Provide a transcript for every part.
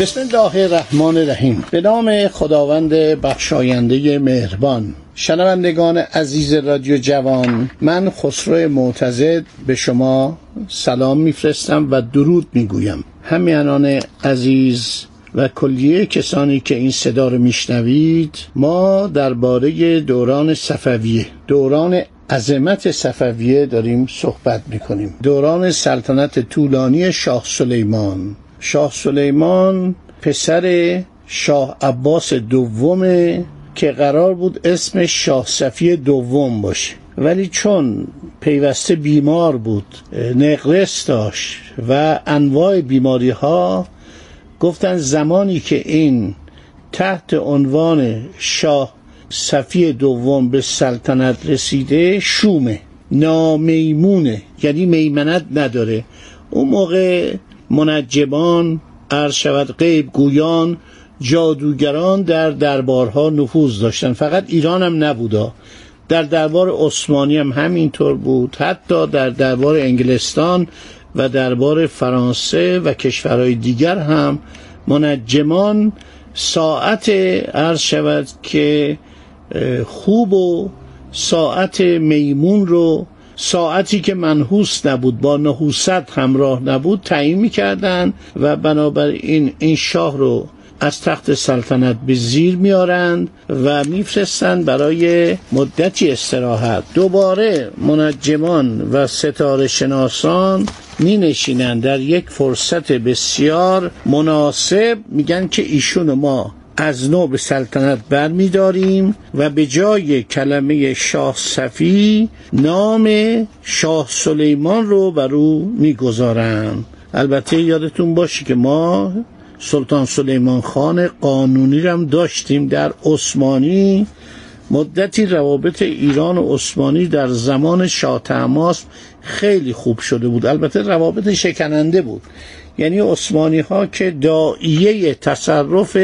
بسم الله الرحمن الرحیم. به نام خداوند بخشاینده مهربان. شنوندگان عزیز رادیو جوان من خسرو معتزد به شما سلام میفرستم و درود می‌گویم. همیانان عزیز و کلیه کسانی که این صدا رو میشنوید ما درباره دوران صفویه دوران عظمت صفویه داریم صحبت می‌کنیم. دوران سلطنت طولانی شاه سلیمان شاه سلیمان پسر شاه عباس دومه که قرار بود اسم شاه صفی دوم باشه. ولی چون پیوسته بیمار بود نقرس داشت و انواع بیماری ها گفتن زمانی که این تحت عنوان شاه صفی دوم به سلطنت رسیده شومه نامیمونه یعنی میمنت نداره. اون موقع منجبان عرض شود غیب گویان جادوگران در دربارها نفوذ داشتن. فقط ایران هم نبودا. در دربار عثمانی هم همینطور بود. حتی در دربار انگلستان و دربار فرانسه و کشورهای دیگر هم منجمان ساعت عرض شود که خوب و ساعت میمون رو ساعتی که منحوس نبود با نحوست همراه نبود تعیین می‌کردن و بنابراین این شاه رو از تخت سلطنت به زیر میارند و میفرستند برای مدتی استراحت. دوباره منجمان و ستاره شناسان می نشینند در یک فرصت بسیار مناسب میگن که ایشون ما از نو به سلطنت برمیداریم و به جای کلمه شاه صفی نام شاه سلیمان رو بر او می‌گذارند البته یادتون باشه که ما سلطان سلیمان خان قانونی رو هم داشتیم در عثمانی. مدتی روابط ایران و عثمانی در زمان شاه تماس خیلی خوب شده بود. البته روابط شکننده بود. یعنی عثمانی ها که دائیه تصرف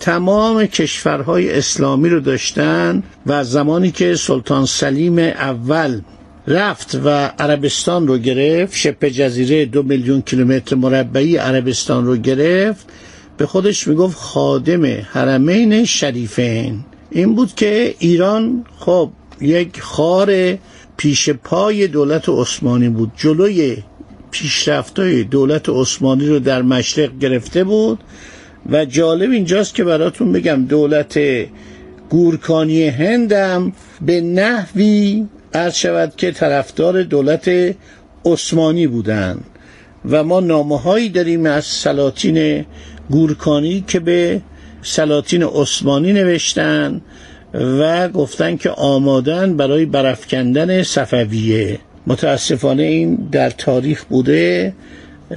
تمام کشورهای اسلامی رو داشتن و زمانی که سلطان سلیم اول رفت و عربستان رو گرفت شبه جزیره دو میلیون کیلومتر مربعی عربستان رو گرفت به خودش می‌گفت خادم حرمین شریفین. این بود که ایران خب یک خار پیش پای دولت عثمانی بود. جلوی پیشرفتای دولت عثمانی رو در مشرق گرفته بود. و جالب اینجاست که براتون بگم دولت گورکانی هندم به نحوی عرض شود که طرفدار دولت عثمانی بودند و ما نامه هایی داریم از سلاطین گورکانی که به سلاطین عثمانی نوشتن و گفتن که آمادن برای برافکندن صفویه. متاسفانه این در تاریخ بوده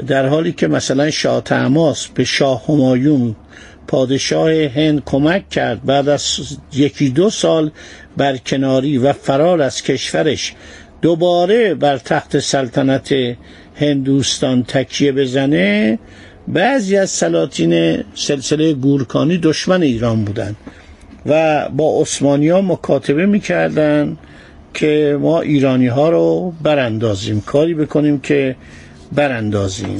در حالی که مثلا شاه تماس به شاه همایون پادشاه هند کمک کرد بعد از یکی دو سال برکناری و فرار از کشورش دوباره بر تخت سلطنت هندوستان تکیه بزنه بعضی از سلاطین سلسله گورکانی دشمن ایران بودند و با عثمانی ها مکاتبه می‌کردن که ما ایرانی ها رو براندازیم. کاری بکنیم که براندازیم.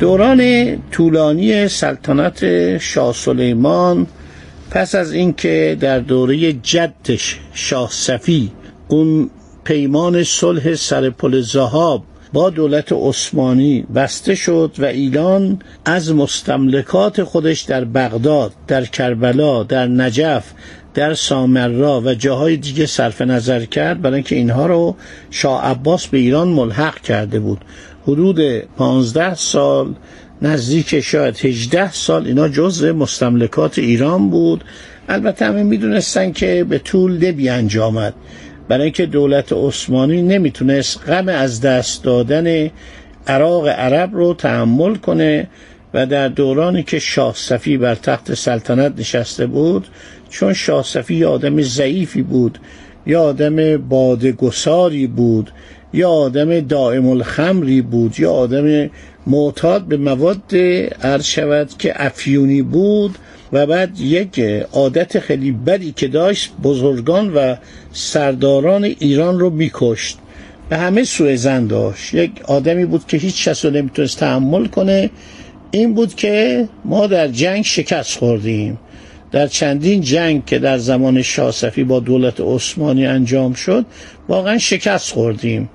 دوران طولانی سلطنت شاه سلیمان پس از اینکه در دوره جدش شاه صفی اون پیمان صلح سر پل زهاب با دولت عثمانی بسته شد و ایران از مستملکات خودش در بغداد در کربلا در نجف در سامرا و جاهای دیگه صرف نظر کرد برای اینکه اینها رو شاه عباس به ایران ملحق کرده بود. حدود 15 سال نزدیک شاید 18 سال اینا جزء مستملکات ایران بود. البته همه می‌دونستن که به طول نبی انجامد. برای اینکه دولت عثمانی نمی‌تونست غم از دست دادن عراق عرب رو تحمل کنه و در دورانی که شاه صفی بر تخت سلطنت نشسته بود چون شاه صفی آدم ضعیفی بود یا آدم بادگساری بود یا آدم دائم الخمری بود یا آدم معتاد به مواد عرض شود که افیونی بود و بعد یک عادت خیلی بدی که داشت بزرگان و سرداران ایران رو میکشت. به همه سوء زن داشت. یک آدمی بود که هیچ کس رو نمی‌تونست تحمل کنه. این بود که ما در جنگ شکست خوردیم. در چندین جنگ که در زمان شاه با دولت عثمانی انجام شد واقعا شکست خوردیم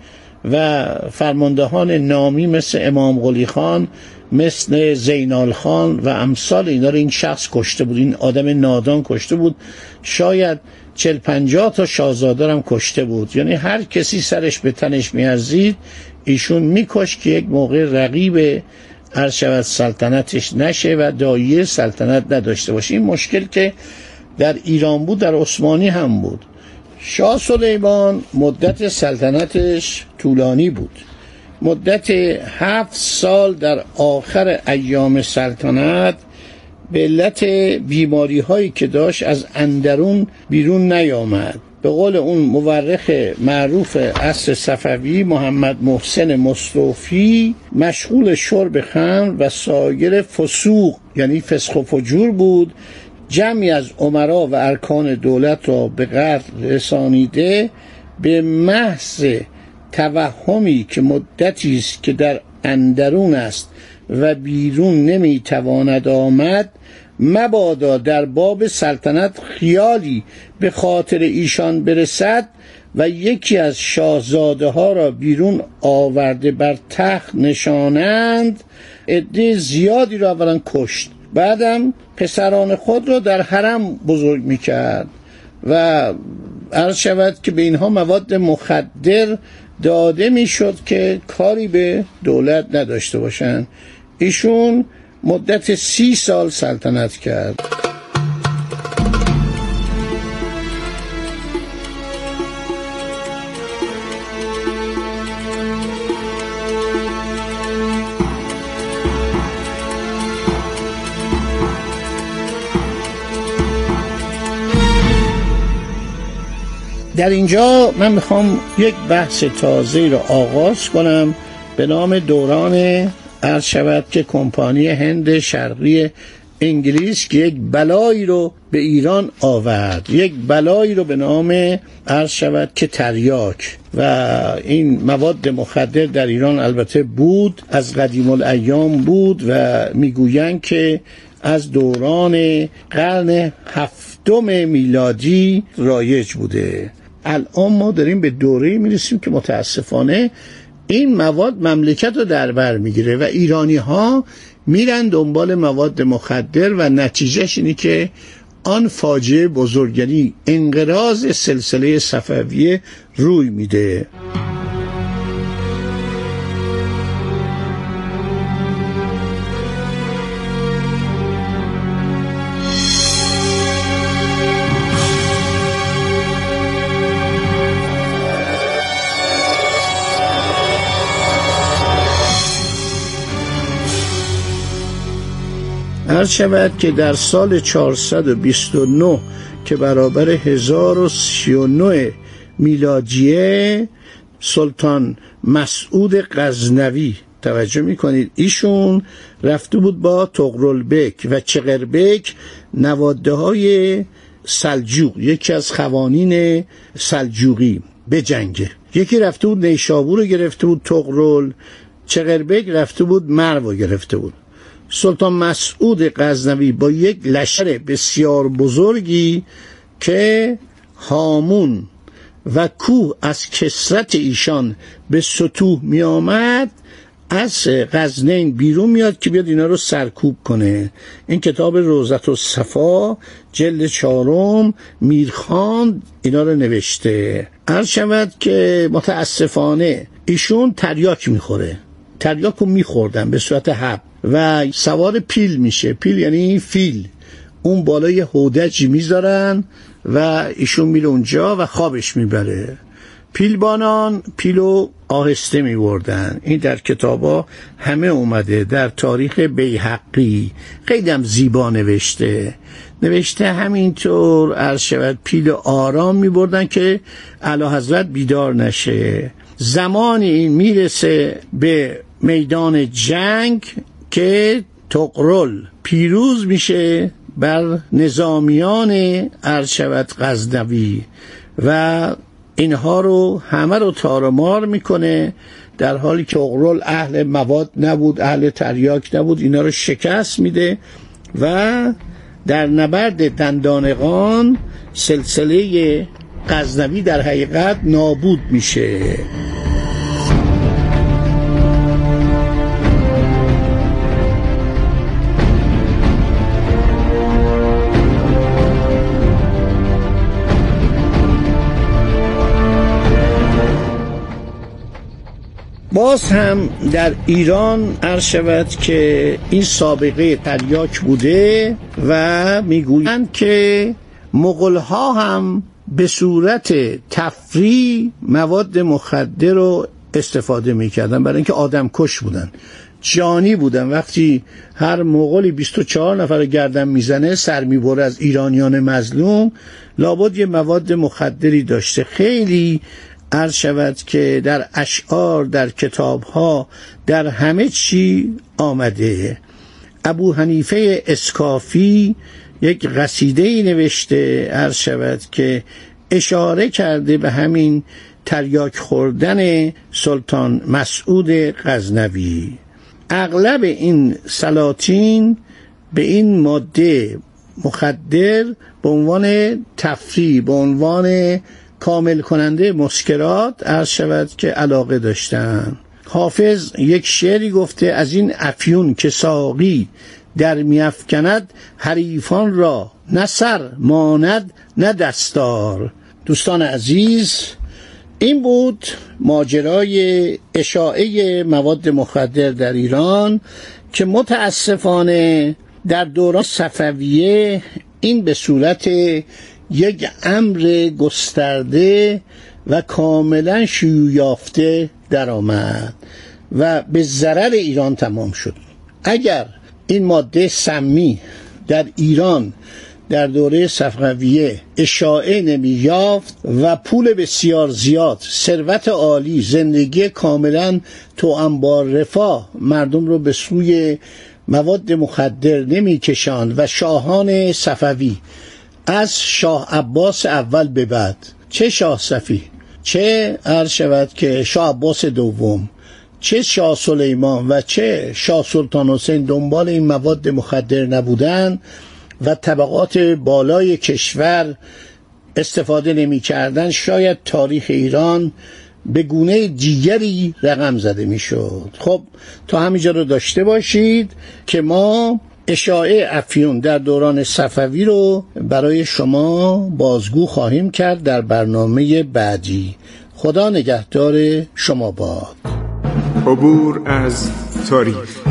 و فرماندهان نامی مثل امام قلی خان مثل زینال خان و امثال اینا رو این شخص کشته بود این آدم نادان کشته بود. شاید چل پنجاه تا شاهزاده هم کشته بود. یعنی هر کسی سرش به تنش میارزید ایشون میکش که یک موقع رقیب هر شود سلطنتش نشه و دایه سلطنت نداشته باشه. این مشکل که در ایران بود در عثمانی هم بود. شاه سلیمان مدت سلطنتش طولانی بود. مدت هفت سال در آخر ایام سلطنت به علت بیماری هایی که داشت از اندرون بیرون نیامد. به قول اون مورخ معروف عصر صفوی محمد محسن مصطفی مشغول شرب خمر و سایر فسوق یعنی فسخ و فجور بود. جمعی از عمرا و ارکان دولت را به قتل رسانیده به محض توهمی که مدتی است که در اندرون است و بیرون نمی‌تواند آمد مبادا در باب سلطنت خیالی به خاطر ایشان برسد و یکی از شاهزاده ها را بیرون آورده بر تخت نشانند عده زیادی را اولا کشت. بعدم پسران خود را در حرم بزرگ می‌کرد و عرض شود که به اینها مواد مخدر داده می‌شد که کاری به دولت نداشته باشند. ایشون مدت سی سال سلطنت کرد. در اینجا من می‌خوام یک بحث تازه رو آغاز کنم به نام دوران عرض شود که کمپانی هند شرقی انگلیس که یک بلایی رو به ایران آورد. یک بلایی رو به نام عرض شود که تریاک. و این مواد مخدر در ایران البته بود از قدیم الایام بود و می‌گویند که از دوران قرن هفتم میلادی رایج بوده. الان ما داریم به دوره می‌رسیم که متاسفانه این مواد مملکت رو در بر می‌گیره و ایرانی ها میرن دنبال مواد مخدر و نتیجهش اینه که آن فاجعه بزرگی انقراض سلسله صفویه روی میده. عرض شود که در سال 429 که برابر 1039 میلادیه سلطان مسعود غزنوی توجه می‌کنید ایشون رفته بود با تغرلبک و چقربک نواده های سلجوق یکی از خوانین سلجوقی به جنگه یکی رفته بود نیشابور رو گرفته بود تغرل چقربک رفته بود مرو گرفته بود. سلطان مسعود غزنوی با یک لشکر بسیار بزرگی که هامون و کوه از کسرت ایشان به سطوح می آمد از غزنین بیرون میاد که بیاد اینا رو سرکوب کنه. این کتاب روزت و صفا جلد چهارم میرخان اینا رو نوشته. هر شود که متاسفانه ایشون تریاک می‌خوره. تریاک رو میخوردن به صورت حب و سوار پیل میشه. پیل یعنی فیل. اون بالای هودجی می‌ذارن و ایشون میره اونجا و خوابش می‌بره. پیلبانان پیلو آهسته می بردن. این در کتابا همه اومده در تاریخ بیحقی. هم زیبا نوشته. نوشته همینطور عرض شود پیل آرام می بردن که علا حضرت بیدار نشه. زمانی این می‌رسه به میدان جنگ که تقرل پیروز میشه بر نظامیان عرض شود غزنوی و اینها رو همه رو تارمار می‌کنه در حالی که اغرل اهل مواد نبود اهل تریاک نبود اینا رو شکست میده و در نبرد دندانقان سلسله غزنوی در حقیقت نابود میشه. باز هم در ایران عرض شود که این سابقه تریاک بوده و می‌گویند که مغل ها هم به صورت تفری مواد مخدر رو استفاده می‌کردن. برای اینکه آدم کش بودن. جانی بودن. وقتی هر مغولی 24 نفر گردن می‌زنه سر می‌بره از ایرانیان مظلوم لابد یه مواد مخدری داشته. خیلی عرض شود که در اشعار در کتابها در همه چی آمده. ابو حنیفه اسکافی یک قصیده ای نوشته عرض شود که اشاره کرده به همین تریاک خوردن سلطان مسعود غزنوی. اغلب این سلاطین به این ماده مخدر به عنوان تفریح به عنوان کامل کننده مسکرات عرض شود که علاقه داشتن. حافظ یک شعری گفته از این افیون که ساقی در میافکند حریفان را نه سر ماند نه دستار. دوستان عزیز این بود ماجرای اشاعه مواد مخدر در ایران که متاسفانه در دوران صفویه این به صورت یک امر گسترده و کاملا شیوع یافته درآمد و به ضرر ایران تمام شد. اگر این ماده سمی در ایران در دوره صفویه اشاعه نمی یافت و پول بسیار زیاد ثروت عالی زندگی کاملا تو انبار رفاه مردم رو به سوی مواد مخدر نمی کشاند و شاهان صفوی از شاه عباس اول به بعد. چه شاه صفی؟ چه عرض شود که شاه عباس دوم؟ چه شاه سلیمان و چه شاه سلطان حسین دنبال این مواد مخدر نبودن و طبقات بالای کشور استفاده نمی کردن؟ شاید تاریخ ایران به گونه دیگری رقم زده می شد. خب تا همینجا رو داشته باشید که ما اشاعه افیون در دوران صفوی رو برای شما بازگو خواهیم کرد در برنامه بعدی. خدا نگهدار شما باد. عبور از تاریخ.